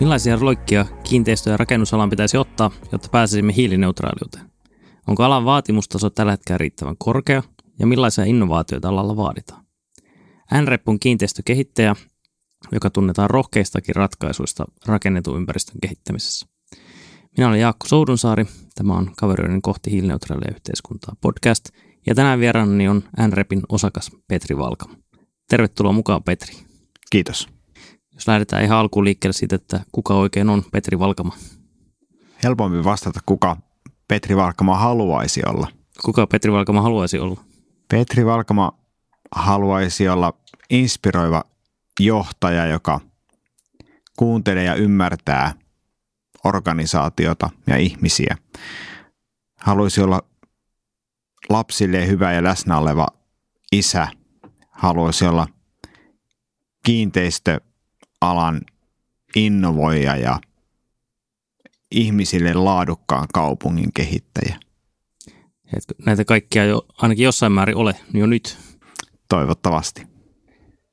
Millaisia roikkia kiinteistö- ja rakennusalan pitäisi ottaa, jotta pääsisimme hiilineutraaliuteen? Onko alan vaatimustaso tällä hetkellä riittävän korkea ja millaisia innovaatioita alalla vaaditaan? NREP on kiinteistökehittäjä, joka tunnetaan rohkeistakin ratkaisuista rakennetun ympäristön kehittämisessä. Minä olen Jaakko Soudunsaari, tämä on Kaverioiden kohti hiilineutraalia yhteiskuntaa podcast, ja tänään vieraanani on NREPin osakas Petri Valka. Tervetuloa mukaan Petri. Kiitos. Jos lähdetään ihan alkuun liikkeelle siitä, että kuka oikein on Petri Valkama? Helpompi vastata, kuka Petri Valkama haluaisi olla. Kuka Petri Valkama haluaisi olla? Petri Valkama haluaisi olla inspiroiva johtaja, joka kuuntelee ja ymmärtää organisaatiota ja ihmisiä. Haluaisi olla lapsille hyvä ja läsnä oleva isä. Haluaisi olla kiinteistö alan innovoija ja ihmisille laadukkaan kaupungin kehittäjä. Etkö näitä kaikkia jo ainakin jossain määrin ole jo nyt? Toivottavasti.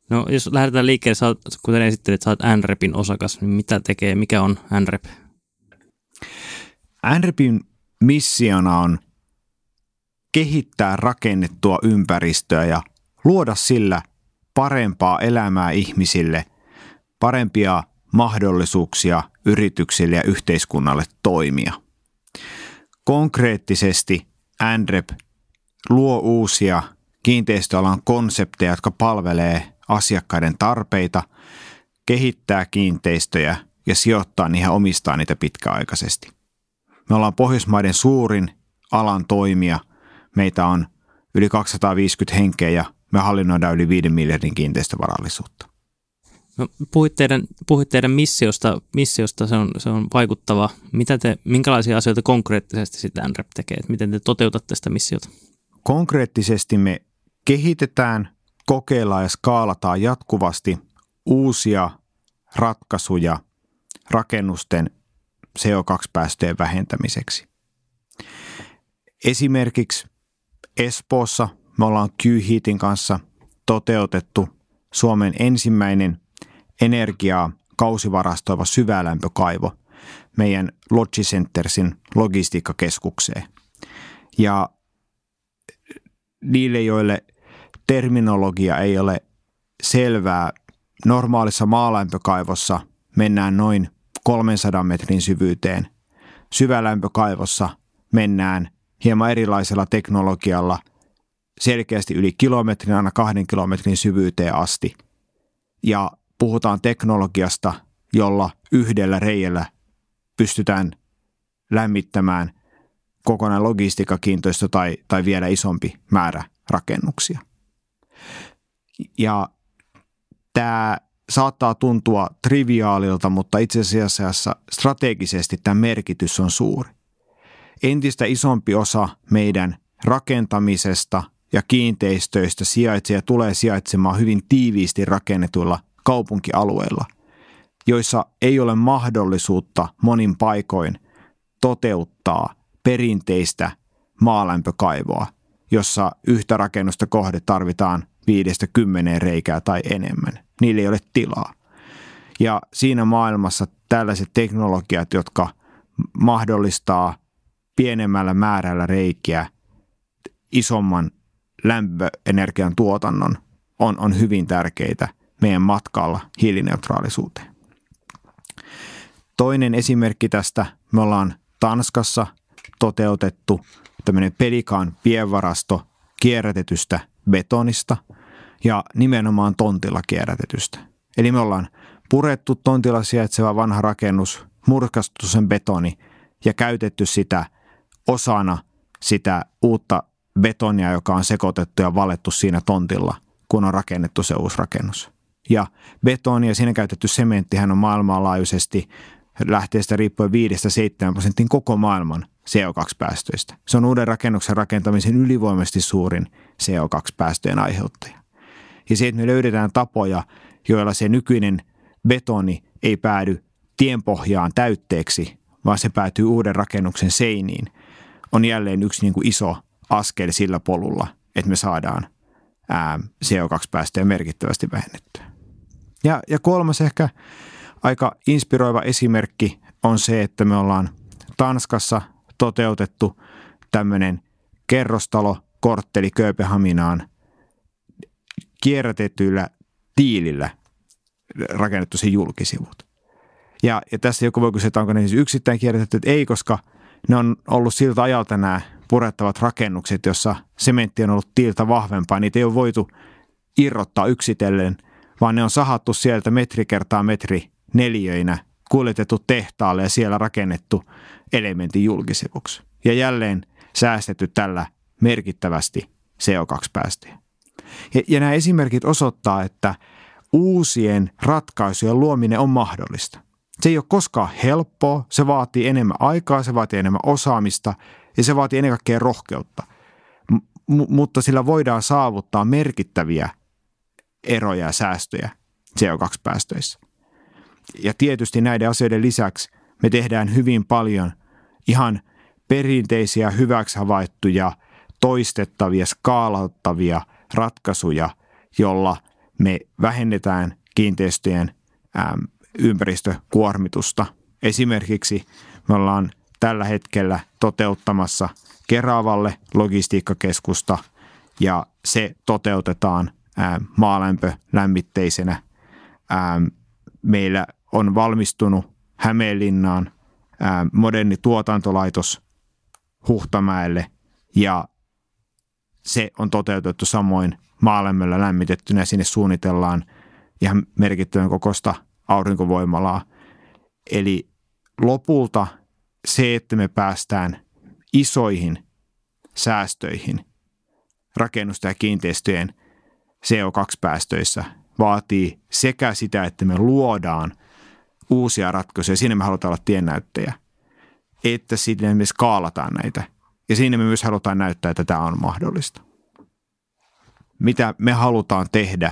No jos lähdetään liikkeelle, sä oot, kuten esittelit, sä oot NREPin osakas, niin mitä tekee, mikä on NREP? NREPin missiona on kehittää rakennettua ympäristöä ja luoda sillä parempaa elämää ihmisille – parempia mahdollisuuksia yrityksille ja yhteiskunnalle toimia. Konkreettisesti NREP luo uusia kiinteistöalan konsepteja, jotka palvelee asiakkaiden tarpeita, kehittää kiinteistöjä ja sijoittaa niihin omistaa niitä pitkäaikaisesti. Me ollaan Pohjoismaiden suurin alan toimija. Meitä on yli 250 henkeä ja me hallinnoidaan yli 5 miljardin kiinteistövarallisuutta. No, puhuit, teidän, puhuit teidän missiosta, missiosta se, on, se on vaikuttava. Mitä te, minkälaisia asioita konkreettisesti sitä NREP tekee? Miten te toteutatte sitä missiota? Konkreettisesti me kehitetään, kokeillaan ja skaalataan jatkuvasti uusia ratkaisuja rakennusten CO2-päästöjen vähentämiseksi. Esimerkiksi Espoossa me ollaan Q-Heatin kanssa toteutettu Suomen ensimmäinen energiaa kausivarastoiva syvälämpökaivo meidän Logicentersin logistiikkakeskukseen. Ja niille, joille terminologia ei ole selvää, normaalissa maalämpökaivossa mennään noin 300 metrin syvyyteen. Syvälämpökaivossa mennään hieman erilaisella teknologialla selkeästi yli kilometrin, aina kahden kilometrin syvyyteen asti. Ja puhutaan teknologiasta, jolla yhdellä reijällä pystytään lämmittämään kokonaan logistiikkakiintoisto tai, tai vielä isompi määrä rakennuksia. Ja tämä saattaa tuntua triviaalilta, mutta itse asiassa strategisesti tämä merkitys on suuri. Entistä isompi osa meidän rakentamisesta ja kiinteistöistä sijaitsee ja tulee sijaitsemaan hyvin tiiviisti rakennetuilla kaupunkialueilla, joissa ei ole mahdollisuutta monin paikoin toteuttaa perinteistä maalämpökaivoa, jossa yhtä rakennusta kohde tarvitaan viidestä kymmeneen reikää tai enemmän. Niillä ei ole tilaa. Ja siinä maailmassa tällaiset teknologiat, jotka mahdollistaa pienemmällä määrällä reikiä isomman lämpöenergian tuotannon, on, on hyvin tärkeitä meidän matkalla hiilineutraalisuuteen. Toinen esimerkki tästä, me ollaan Tanskassa toteutettu tämmöinen Pelikaan pienvarasto kierrätetystä betonista ja nimenomaan tontilla kierrätetystä. Eli me ollaan purettu tontilla sijaitseva vanha rakennus, murkastu sen betoni ja käytetty sitä osana sitä uutta betonia, joka on sekoitettu ja valettu siinä tontilla, kun on rakennettu se uusi rakennus ja betoni ja siinä käytetty sementtihän on maailmanlaajuisesti lähteestä riippuen 5-7 prosentin koko maailman CO2-päästöistä. Se on uuden rakennuksen rakentamisen ylivoimaisesti suurin CO2-päästöjen aiheuttaja. Ja se, että me löydetään tapoja, joilla se nykyinen betoni ei päädy tienpohjaan täytteeksi, vaan se päätyy uuden rakennuksen seiniin, on jälleen yksi niin kuin iso askel sillä polulla, että me saadaan CO2-päästöjä merkittävästi vähennettyä. Ja, ja kolmas ehkä aika inspiroiva esimerkki on se, että me ollaan Tanskassa toteutettu tämmöinen kerrostalo kortteli Kööpenhaminaan kierrätetyllä tiilillä rakennettu sen julkisivut. Ja, ja tässä joku voi kysyä, että onko ne siis yksittäin kierrätetty, että ei, koska ne on ollut siltä ajalta nämä purettavat rakennukset, jossa sementti on ollut tiiltä vahvempaa. Niitä ei ole voitu irrottaa yksitellen, vaan ne on sahattu sieltä metri kertaa metri neliöinä, kuljetettu tehtaalle ja siellä rakennettu elementin julkisivuksi. Ja jälleen säästetty tällä merkittävästi CO2-päästöjä. Ja, ja nämä esimerkit osoittaa, että uusien ratkaisujen luominen on mahdollista. Se ei ole koskaan helppoa, se vaatii enemmän aikaa, se vaatii enemmän osaamista ja se vaatii ennen kaikkea rohkeutta. M- mutta sillä voidaan saavuttaa merkittäviä eroja ja säästöjä CO2-päästöissä. Ja tietysti näiden asioiden lisäksi me tehdään hyvin paljon ihan perinteisiä hyväksi havaittuja, toistettavia, skaalattavia ratkaisuja, jolla me vähennetään kiinteistöjen ympäristökuormitusta. Esimerkiksi me ollaan tällä hetkellä toteuttamassa Keravalle logistiikkakeskusta ja se toteutetaan maalämpölämmitteisenä. Meillä on valmistunut Hämeenlinnaan moderni tuotantolaitos Huhtamäelle ja se on toteutettu samoin maalämmöllä lämmitettynä. Sinne suunnitellaan ihan merkittävän kokosta aurinkovoimalaa. Eli lopulta se, että me päästään isoihin säästöihin rakennusta ja kiinteistöjen CO2-päästöissä, vaatii sekä sitä, että me luodaan uusia ratkaisuja, siinä me halutaan olla tiennäyttäjä, että sitten me skaalataan näitä. Ja siinä me myös halutaan näyttää, että tämä on mahdollista. Mitä me halutaan tehdä,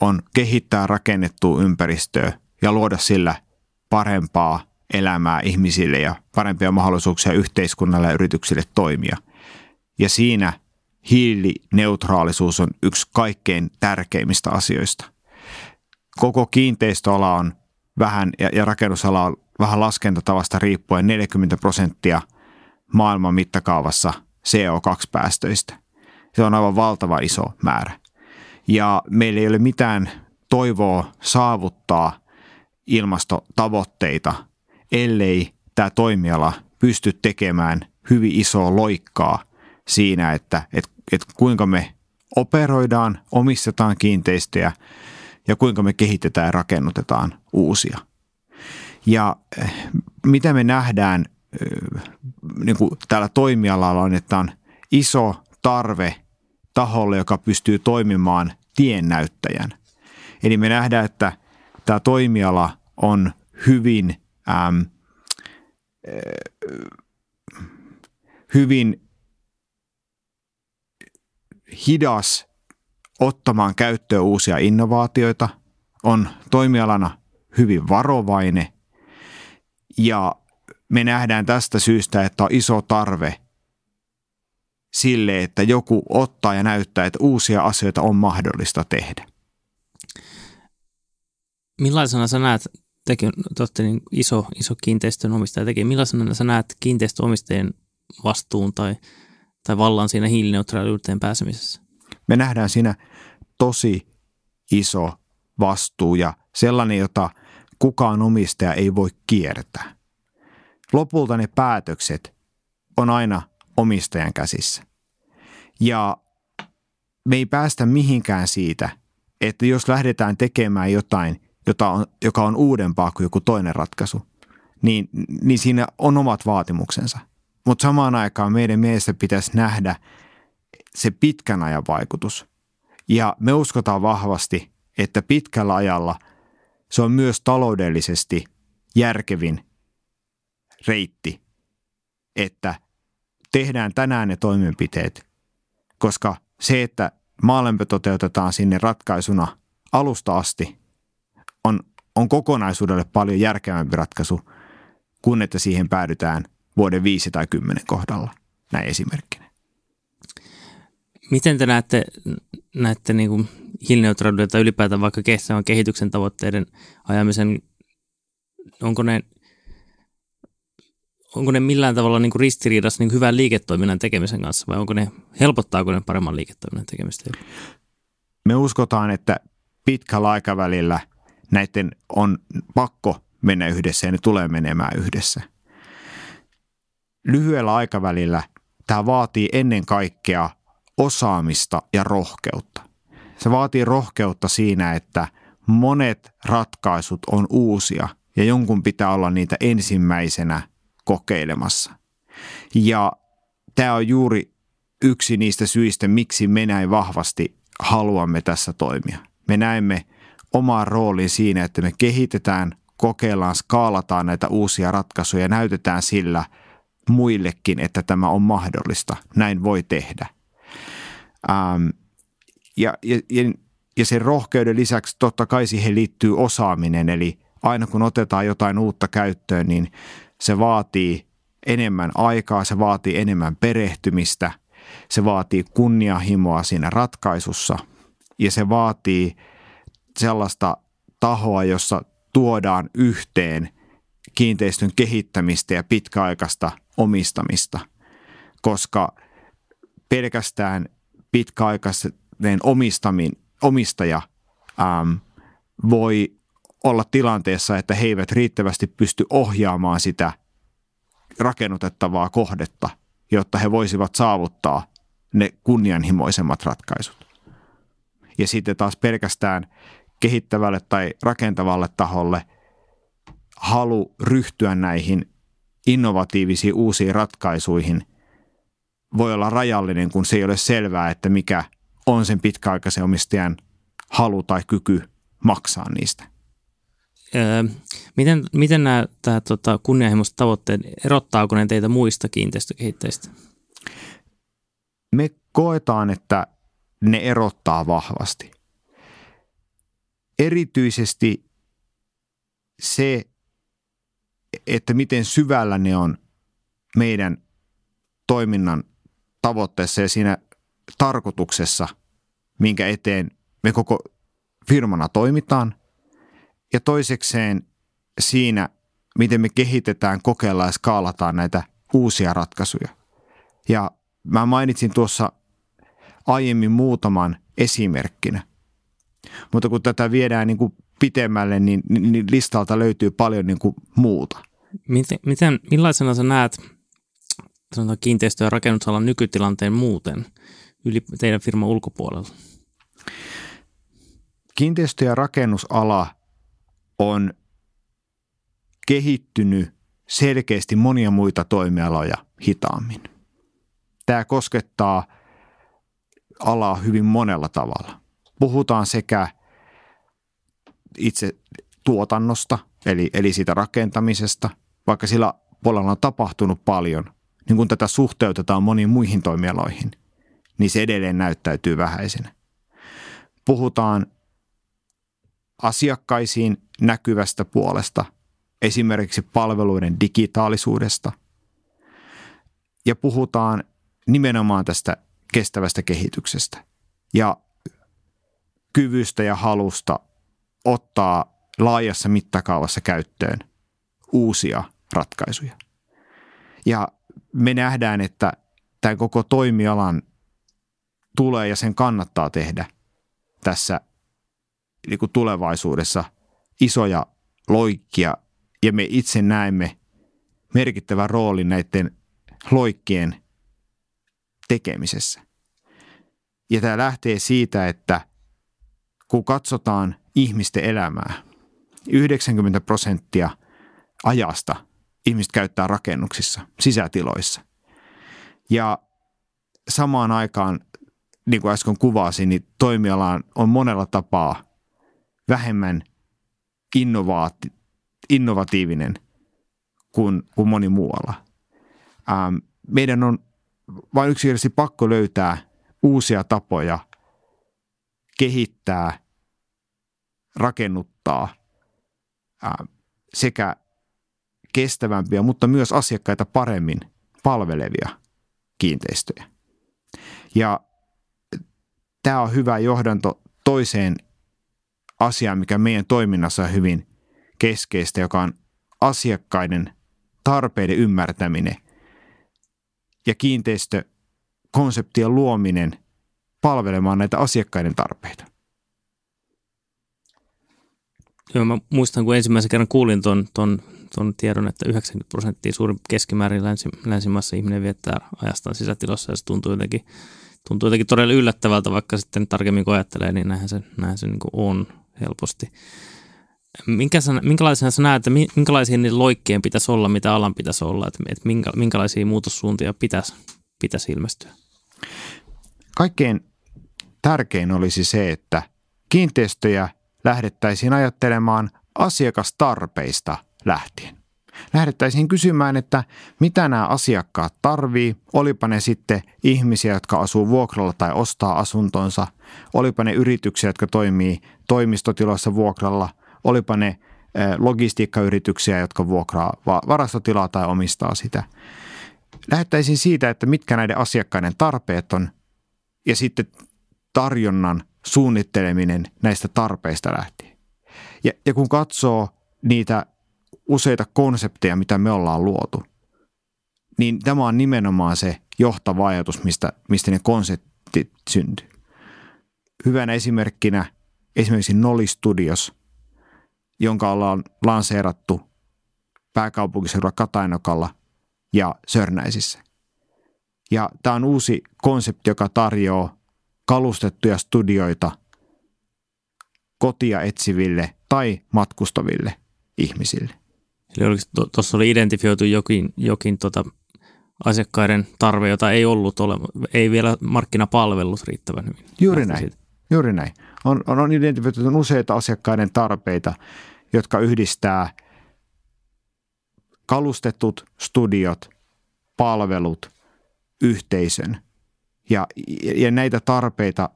on kehittää rakennettua ympäristöä ja luoda sillä parempaa elämää ihmisille ja parempia mahdollisuuksia yhteiskunnalle ja yrityksille toimia. Ja siinä hiilineutraalisuus on yksi kaikkein tärkeimmistä asioista. Koko kiinteistöala on vähän ja, ja rakennusala on vähän laskentatavasta riippuen 40 prosenttia maailman mittakaavassa CO2-päästöistä. Se on aivan valtava iso määrä. Ja meillä ei ole mitään toivoa saavuttaa ilmastotavoitteita, ellei tämä toimiala pysty tekemään hyvin isoa loikkaa siinä, että, että, että kuinka me operoidaan, omistetaan kiinteistöjä ja kuinka me kehitetään ja rakennutetaan uusia. Ja eh, mitä me nähdään eh, niin kuin täällä toimialalla on, että on iso tarve taholle, joka pystyy toimimaan tiennäyttäjän. Eli me nähdään, että tämä toimiala on hyvin, äm, hyvin hidas ottamaan käyttöön uusia innovaatioita, on toimialana hyvin varovainen ja me nähdään tästä syystä, että on iso tarve sille, että joku ottaa ja näyttää, että uusia asioita on mahdollista tehdä. Millaisena sä näet, tekin olette niin iso, iso kiinteistön omistaja teki, millaisena sä näet kiinteistöomistajien vastuun tai, tai vallan siinä hiilineutraaliuteen pääsemisessä? Me nähdään siinä tosi iso vastuu ja sellainen, jota kukaan omistaja ei voi kiertää. Lopulta ne päätökset on aina omistajan käsissä. Ja me ei päästä mihinkään siitä, että jos lähdetään tekemään jotain, jota on, joka on uudempaa kuin joku toinen ratkaisu, niin, niin siinä on omat vaatimuksensa. Mutta samaan aikaan meidän mielestä pitäisi nähdä se pitkän ajan vaikutus. Ja me uskotaan vahvasti, että pitkällä ajalla se on myös taloudellisesti järkevin reitti, että tehdään tänään ne toimenpiteet, koska se, että maalämpö toteutetaan sinne ratkaisuna alusta asti, on, on kokonaisuudelle paljon järkevämpi ratkaisu kuin että siihen päädytään vuoden viisi tai kymmenen kohdalla, näin esimerkkinä. Miten te näette, näette niin kuin hiilineutraaliuden tai ylipäätään vaikka kestävän kehityksen tavoitteiden ajamisen, onko ne, onko ne millään tavalla niin kuin ristiriidassa niin kuin hyvän liiketoiminnan tekemisen kanssa vai onko ne, helpottaako ne paremman liiketoiminnan tekemistä? Me uskotaan, että pitkällä aikavälillä näiden on pakko mennä yhdessä ja ne tulee menemään yhdessä. Lyhyellä aikavälillä tämä vaatii ennen kaikkea osaamista ja rohkeutta. Se vaatii rohkeutta siinä, että monet ratkaisut on uusia ja jonkun pitää olla niitä ensimmäisenä kokeilemassa. Ja tämä on juuri yksi niistä syistä, miksi me näin vahvasti haluamme tässä toimia. Me näemme omaa roolin siinä, että me kehitetään, kokeillaan, skaalataan näitä uusia ratkaisuja ja näytetään sillä muillekin, että tämä on mahdollista. Näin voi tehdä. Ähm, ja, ja, ja, sen rohkeuden lisäksi totta kai siihen liittyy osaaminen, eli aina kun otetaan jotain uutta käyttöön, niin se vaatii enemmän aikaa, se vaatii enemmän perehtymistä, se vaatii kunnianhimoa siinä ratkaisussa ja se vaatii sellaista tahoa, jossa tuodaan yhteen kiinteistön kehittämistä ja pitkäaikaista omistamista, koska pelkästään pitkäaikainen omistamin, omistaja äm, voi olla tilanteessa, että he eivät riittävästi pysty ohjaamaan sitä rakennutettavaa kohdetta, jotta he voisivat saavuttaa ne kunnianhimoisemmat ratkaisut. Ja sitten taas pelkästään kehittävälle tai rakentavalle taholle halu ryhtyä näihin innovatiivisiin uusiin ratkaisuihin – voi olla rajallinen, kun se ei ole selvää, että mikä on sen pitkäaikaisen omistajan halu tai kyky maksaa niistä. Öö, miten, miten nämä tämä, tota, kunnianhimoiset tavoitteet, erottaako ne teitä muista kiinteistökehittäjistä? Me koetaan, että ne erottaa vahvasti. Erityisesti se, että miten syvällä ne on meidän toiminnan tavoitteessa ja siinä tarkoituksessa, minkä eteen me koko firmana toimitaan. Ja toisekseen siinä, miten me kehitetään, kokeillaan ja skaalataan näitä uusia ratkaisuja. Ja mä mainitsin tuossa aiemmin muutaman esimerkkinä. Mutta kun tätä viedään niin kuin pitemmälle, niin, niin listalta löytyy paljon niin kuin muuta. Miten, miten, millaisena sä näet sanotaan kiinteistö- ja rakennusalan nykytilanteen muuten yli teidän firman ulkopuolella? Kiinteistö- ja rakennusala on kehittynyt selkeästi monia muita toimialoja hitaammin. Tämä koskettaa alaa hyvin monella tavalla. Puhutaan sekä itse tuotannosta, eli, eli siitä rakentamisesta, vaikka sillä puolella on tapahtunut paljon, niin kun tätä suhteutetaan moniin muihin toimialoihin, niin se edelleen näyttäytyy vähäisenä. Puhutaan asiakkaisiin näkyvästä puolesta, esimerkiksi palveluiden digitaalisuudesta, ja puhutaan nimenomaan tästä kestävästä kehityksestä ja kyvystä ja halusta ottaa laajassa mittakaavassa käyttöön uusia ratkaisuja. Ja me nähdään, että tämän koko toimialan tulee ja sen kannattaa tehdä tässä niin kuin tulevaisuudessa isoja loikkia ja me itse näemme merkittävän roolin näiden loikkien tekemisessä. Ja tämä lähtee siitä, että kun katsotaan ihmisten elämää, 90 prosenttia ajasta ihmiset käyttää rakennuksissa, sisätiloissa. Ja samaan aikaan, niin kuin äsken kuvasin, niin toimiala on monella tapaa vähemmän innovaati, innovatiivinen kuin, kuin moni muualla. Ähm, meidän on vaan yksinkertaisesti pakko löytää uusia tapoja kehittää, rakennuttaa ää, sekä kestävämpiä, mutta myös asiakkaita paremmin palvelevia kiinteistöjä. Ja tämä on hyvä johdanto toiseen asiaan, mikä meidän toiminnassa on hyvin keskeistä, joka on asiakkaiden tarpeiden ymmärtäminen ja kiinteistökonseptien luominen palvelemaan näitä asiakkaiden tarpeita. Joo, mä muistan, kun ensimmäisen kerran kuulin ton, ton tiedon, että 90 prosenttia suurin keskimäärin länsi, länsimaassa ihminen viettää ajastaan sisätilossa ja se tuntuu jotenkin, tuntuu jotenkin todella yllättävältä, vaikka sitten tarkemmin kun ajattelee, niin näinhän se, näinhän se niin on helposti. Minkä sä, minkälaisena sä näet, että minkälaisia niiden loikkien pitäisi olla, mitä alan pitäisi olla, että, että minkä, minkälaisia muutossuuntia pitäisi, pitäisi ilmestyä? Kaikkein tärkein olisi se, että kiinteistöjä lähdettäisiin ajattelemaan asiakastarpeista lähtien. Lähdettäisiin kysymään, että mitä nämä asiakkaat tarvii, olipa ne sitten ihmisiä, jotka asuu vuokralla tai ostaa asuntonsa, olipa ne yrityksiä, jotka toimii toimistotiloissa vuokralla, olipa ne logistiikkayrityksiä, jotka vuokraa varastotilaa tai omistaa sitä. Lähettäisiin siitä, että mitkä näiden asiakkaiden tarpeet on ja sitten tarjonnan suunnitteleminen näistä tarpeista lähtien. Ja, ja kun katsoo niitä useita konsepteja, mitä me ollaan luotu, niin tämä on nimenomaan se johtava ajatus, mistä, mistä ne konseptit syntyy. Hyvänä esimerkkinä esimerkiksi Noli Studios, jonka ollaan lanseerattu pääkaupunkiseudulla Katainokalla ja Sörnäisissä. Ja tämä on uusi konsepti, joka tarjoaa kalustettuja studioita kotia etsiville tai matkustaville ihmisille. Eli tuossa oli identifioitu jokin, jokin tota asiakkaiden tarve, jota ei ollut ole, ei vielä markkinapalvellut riittävän hyvin. Juuri näin. Siitä. Juuri näin. On, on, on identifioitu useita asiakkaiden tarpeita, jotka yhdistää kalustetut studiot, palvelut, yhteisön. Ja, ja näitä tarpeita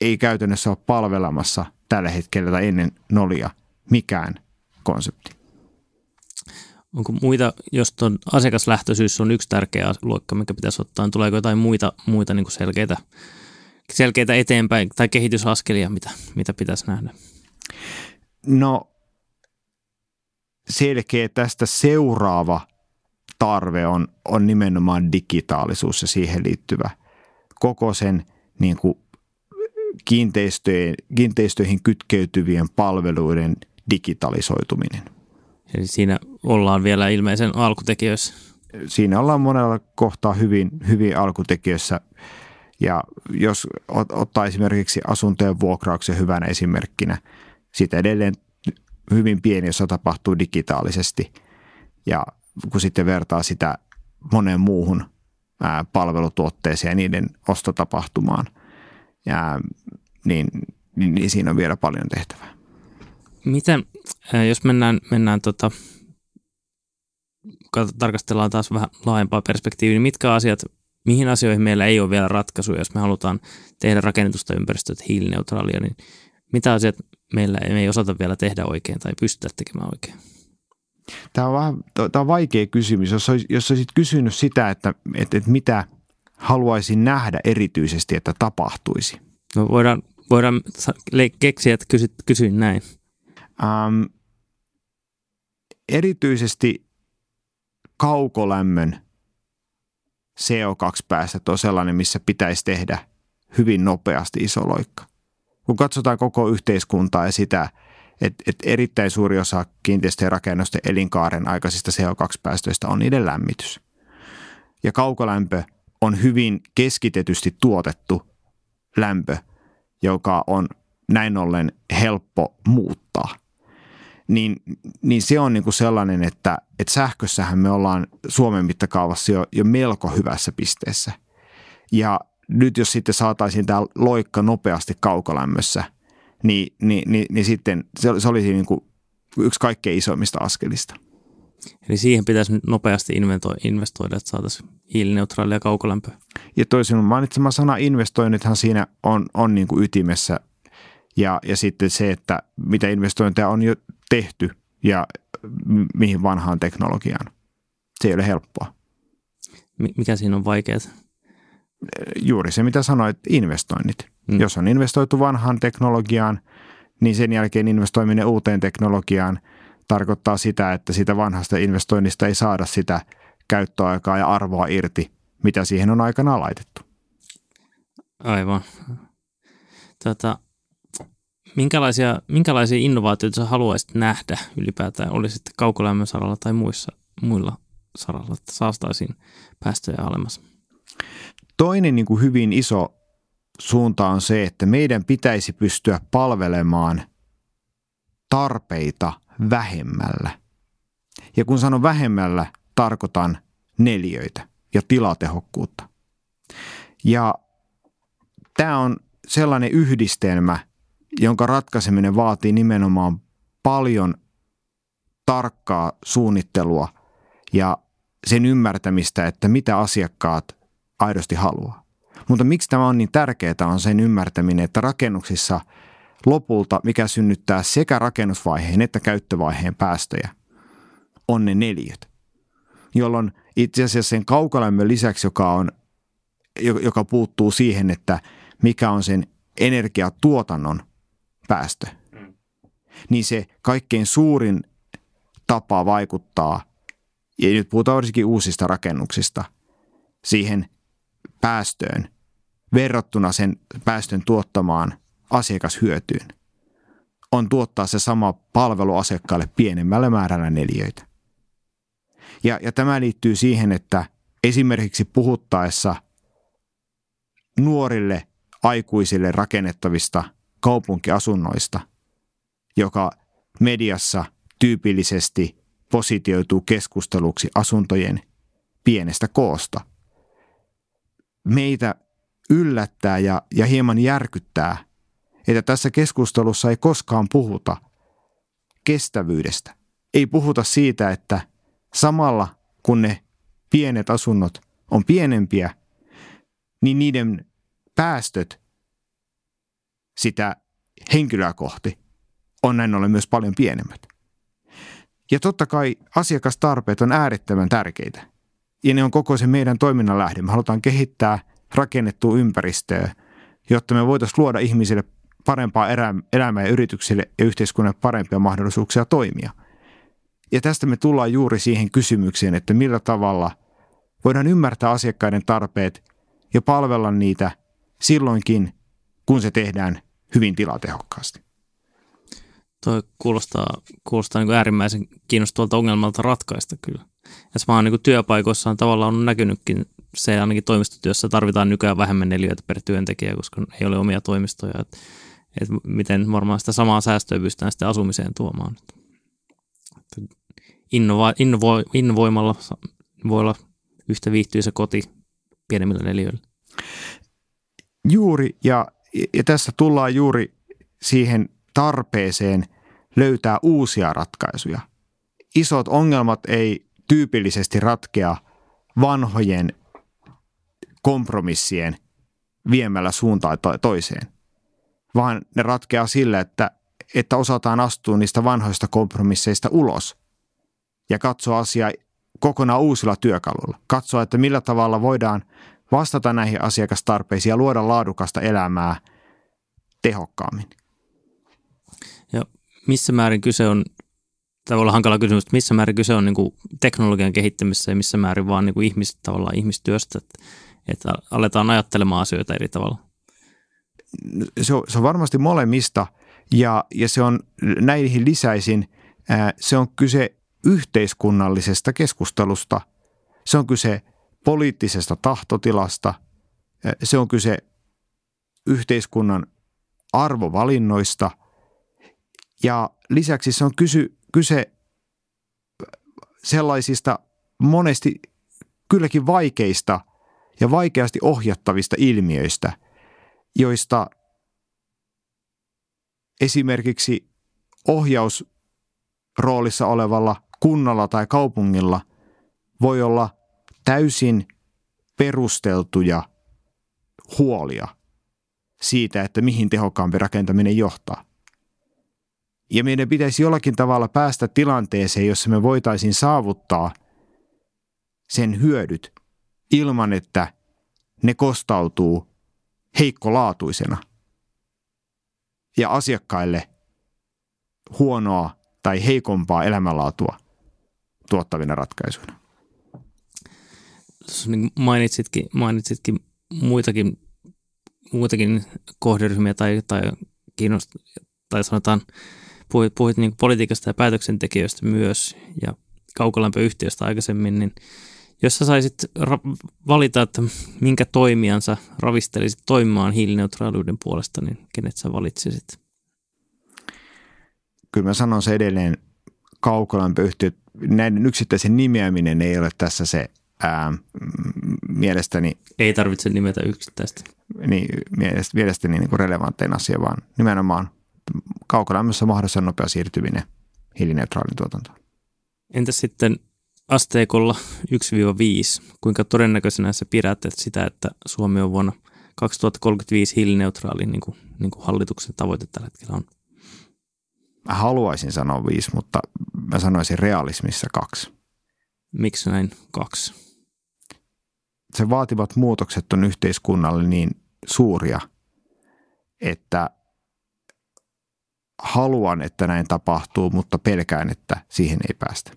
ei käytännössä ole palvelemassa tällä hetkellä tai ennen nolia mikään konsepti. Onko muita, jos tuon asiakaslähtöisyys on yksi tärkeä luokka, mikä pitäisi ottaa, niin tuleeko jotain muita, muita niin kuin selkeitä, selkeitä eteenpäin tai kehitysaskelia, mitä, mitä pitäisi nähdä? No selkeä tästä seuraava tarve on, on nimenomaan digitaalisuus ja siihen liittyvä koko sen niin kuin kiinteistöihin, kiinteistöihin kytkeytyvien palveluiden digitalisoituminen. Eli siinä ollaan vielä ilmeisen alkutekijöissä. Siinä ollaan monella kohtaa hyvin, hyvin alkutekijöissä. Ja jos ottaa esimerkiksi asuntojen vuokrauksen hyvänä esimerkkinä, sitä edelleen hyvin pieni osa tapahtuu digitaalisesti. Ja kun sitten vertaa sitä moneen muuhun palvelutuotteeseen ja niiden ostotapahtumaan, ja, niin, niin, niin siinä on vielä paljon tehtävää. Miten, jos mennään, mennään tota, tarkastellaan taas vähän laajempaa perspektiiviä, niin mitkä asiat, mihin asioihin meillä ei ole vielä ratkaisuja, jos me halutaan tehdä rakennetusta ympäristöstä hiilineutraalia, niin mitä asiat meillä ei osata vielä tehdä oikein tai pystytä tekemään oikein? Tämä on, vähän, tämä on vaikea kysymys. Jos, olisi, jos olisit kysynyt sitä, että, että, että mitä haluaisin nähdä erityisesti, että tapahtuisi. No voidaan, voidaan keksiä, että kysy, kysyin näin. Ähm, erityisesti kaukolämmön CO2-päästöt on sellainen, missä pitäisi tehdä hyvin nopeasti iso loikka. Kun katsotaan koko yhteiskuntaa ja sitä, että, että erittäin suuri osa kiinteistöjen rakennusten elinkaaren aikaisista CO2-päästöistä on niiden lämmitys. Ja kaukolämpö on hyvin keskitetysti tuotettu lämpö, joka on näin ollen helppo muuttaa. Niin, niin se on niin kuin sellainen, että, että sähkössähän me ollaan Suomen mittakaavassa jo, jo melko hyvässä pisteessä. Ja nyt jos sitten saataisiin tämä loikka nopeasti kaukolämmössä, niin, niin, niin, niin sitten se, se olisi niin kuin yksi kaikkein isoimmista askelista. Eli siihen pitäisi nyt nopeasti investoida, että saataisiin hiilineutraalia kaukolämpöä. Ja toisin mainitsema sana investoinnithan siinä on, on niin kuin ytimessä ja, ja sitten se, että mitä investointeja on jo tehty ja mihin vanhaan teknologiaan. Se ei ole helppoa. Mikä siinä on vaikeaa? Juuri se, mitä sanoit, investoinnit. Mm. Jos on investoitu vanhaan teknologiaan, niin sen jälkeen investoiminen uuteen teknologiaan tarkoittaa sitä, että sitä vanhasta investoinnista ei saada sitä käyttöaikaa ja arvoa irti, mitä siihen on aikana laitettu. Aivan. Tota, minkälaisia, minkälaisia innovaatioita sä haluaisit nähdä ylipäätään, oli sitten kaukolämmön saralla tai muissa, muilla saralla, että saastaisiin päästöjä alemmas? Toinen niin kuin hyvin iso suunta on se, että meidän pitäisi pystyä palvelemaan tarpeita vähemmällä. Ja kun sanon vähemmällä, tarkoitan neljöitä ja tilatehokkuutta. Ja tämä on sellainen yhdistelmä, jonka ratkaiseminen vaatii nimenomaan paljon tarkkaa suunnittelua ja sen ymmärtämistä, että mitä asiakkaat aidosti haluaa. Mutta miksi tämä on niin tärkeää on sen ymmärtäminen, että rakennuksissa lopulta, mikä synnyttää sekä rakennusvaiheen että käyttövaiheen päästöjä, on ne neljöt. Jolloin itse asiassa sen kaukolämmön lisäksi, joka, on, joka puuttuu siihen, että mikä on sen energiatuotannon päästö, niin se kaikkein suurin tapa vaikuttaa, ja nyt puhutaan varsinkin uusista rakennuksista, siihen päästöön verrattuna sen päästön tuottamaan asiakashyötyyn on tuottaa se sama palvelu asiakkaalle pienemmällä määrällä neliöitä. Ja, ja tämä liittyy siihen, että esimerkiksi puhuttaessa nuorille aikuisille rakennettavista kaupunkiasunnoista, joka mediassa tyypillisesti positioituu keskusteluksi asuntojen pienestä koosta. Meitä yllättää ja, ja hieman järkyttää, että tässä keskustelussa ei koskaan puhuta kestävyydestä. Ei puhuta siitä, että samalla kun ne pienet asunnot on pienempiä, niin niiden päästöt sitä henkilöä kohti on näin ollen myös paljon pienemmät. Ja totta kai asiakastarpeet on äärettömän tärkeitä. Ja ne on koko se meidän toiminnan lähde. Me halutaan kehittää rakennettua ympäristöä, jotta me voitaisiin luoda ihmisille parempaa elämää ja yrityksille ja yhteiskunnalle parempia mahdollisuuksia toimia. Ja tästä me tullaan juuri siihen kysymykseen, että millä tavalla voidaan ymmärtää asiakkaiden tarpeet ja palvella niitä silloinkin, kun se tehdään hyvin tilatehokkaasti. Tuo kuulostaa, kuulostaa niin kuin äärimmäisen kiinnostavalta ongelmalta ratkaista kyllä. Ja sama niin työpaikoissa on tavallaan on näkynytkin se ainakin toimistotyössä tarvitaan nykyään vähemmän neliöitä per työntekijä, koska ei ole omia toimistoja. Et, et miten varmaan sitä samaa säästöä pystytään sitten asumiseen tuomaan. Innova, innovo, innovoimalla voi olla yhtä viihtyisä koti pienemmillä neliöillä. Juuri, ja, ja tässä tullaan juuri siihen tarpeeseen löytää uusia ratkaisuja. Isot ongelmat ei tyypillisesti ratkea vanhojen kompromissien viemällä suuntaan toiseen, vaan ne ratkeaa sillä, että, että osataan astua niistä vanhoista kompromisseista ulos ja katsoa asiaa kokonaan uusilla työkaluilla. Katsoa, että millä tavalla voidaan vastata näihin asiakastarpeisiin ja luoda laadukasta elämää tehokkaammin. Ja missä määrin kyse on, tämä voi olla hankala kysymys, että missä määrin kyse on niin kuin teknologian kehittämisessä ja missä määrin vaan niin kuin ihmiset, tavallaan ihmistyöstä, että, että aletaan ajattelemaan asioita eri tavalla? Se on, se on varmasti molemmista ja, ja se on näihin lisäisin, ää, se on kyse yhteiskunnallisesta keskustelusta, se on kyse poliittisesta tahtotilasta, se on kyse yhteiskunnan arvovalinnoista. Ja lisäksi se on kysy, kyse sellaisista monesti kylläkin vaikeista ja vaikeasti ohjattavista ilmiöistä, joista esimerkiksi ohjausroolissa olevalla kunnalla tai kaupungilla voi olla täysin perusteltuja huolia siitä, että mihin tehokkaampi rakentaminen johtaa. Ja meidän pitäisi jollakin tavalla päästä tilanteeseen, jossa me voitaisiin saavuttaa sen hyödyt ilman, että ne kostautuu heikkolaatuisena ja asiakkaille huonoa tai heikompaa elämänlaatua tuottavina ratkaisuina. Niin mainitsitkin, mainitsitkin muitakin, muitakin kohderyhmiä tai, tai, kiinnost, tai sanotaan, puhuit, puhuit niin politiikasta ja päätöksentekijöistä myös ja kaukolämpöyhtiöstä aikaisemmin, niin jos sä saisit ra- valita, että minkä toimijansa ravistelisit toimimaan hiilineutraaliuden puolesta, niin kenet sä valitsisit? Kyllä mä sanon se edelleen kaukolämpöyhtiöt, näiden yksittäisen nimeäminen ei ole tässä se ää, mielestäni... Ei tarvitse nimetä yksittäistä. Niin, mielestäni niin kuin relevanttein asia, vaan nimenomaan kaukolämmössä mahdollisimman nopea siirtyminen hiilineutraalin tuotantoon. Entäs sitten asteikolla 1-5, kuinka todennäköisenä sä pidät sitä, että Suomi on vuonna 2035 hiilineutraali, niin kuin, niin kuin hallituksen tavoite tällä hetkellä on? Mä haluaisin sanoa viisi, mutta mä sanoisin realismissa kaksi. Miksi näin kaksi? Se vaativat muutokset on yhteiskunnalle niin suuria, että haluan, että näin tapahtuu, mutta pelkään, että siihen ei päästä.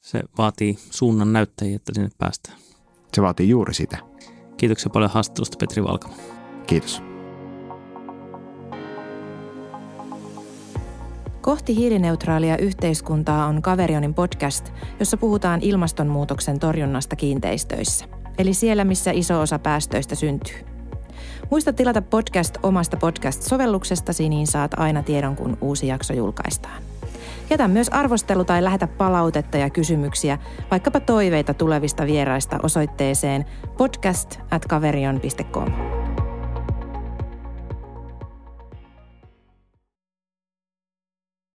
Se vaatii suunnan näyttäjiä, että sinne päästään. Se vaatii juuri sitä. Kiitoksia paljon haastattelusta Petri Valkama. Kiitos. Kohti hiilineutraalia yhteiskuntaa on Kaverionin podcast, jossa puhutaan ilmastonmuutoksen torjunnasta kiinteistöissä. Eli siellä, missä iso osa päästöistä syntyy. Muista tilata podcast omasta podcast-sovelluksestasi, niin saat aina tiedon, kun uusi jakso julkaistaan. Jätä myös arvostelu tai lähetä palautetta ja kysymyksiä, vaikkapa toiveita tulevista vieraista osoitteeseen podcast at kaverion.com.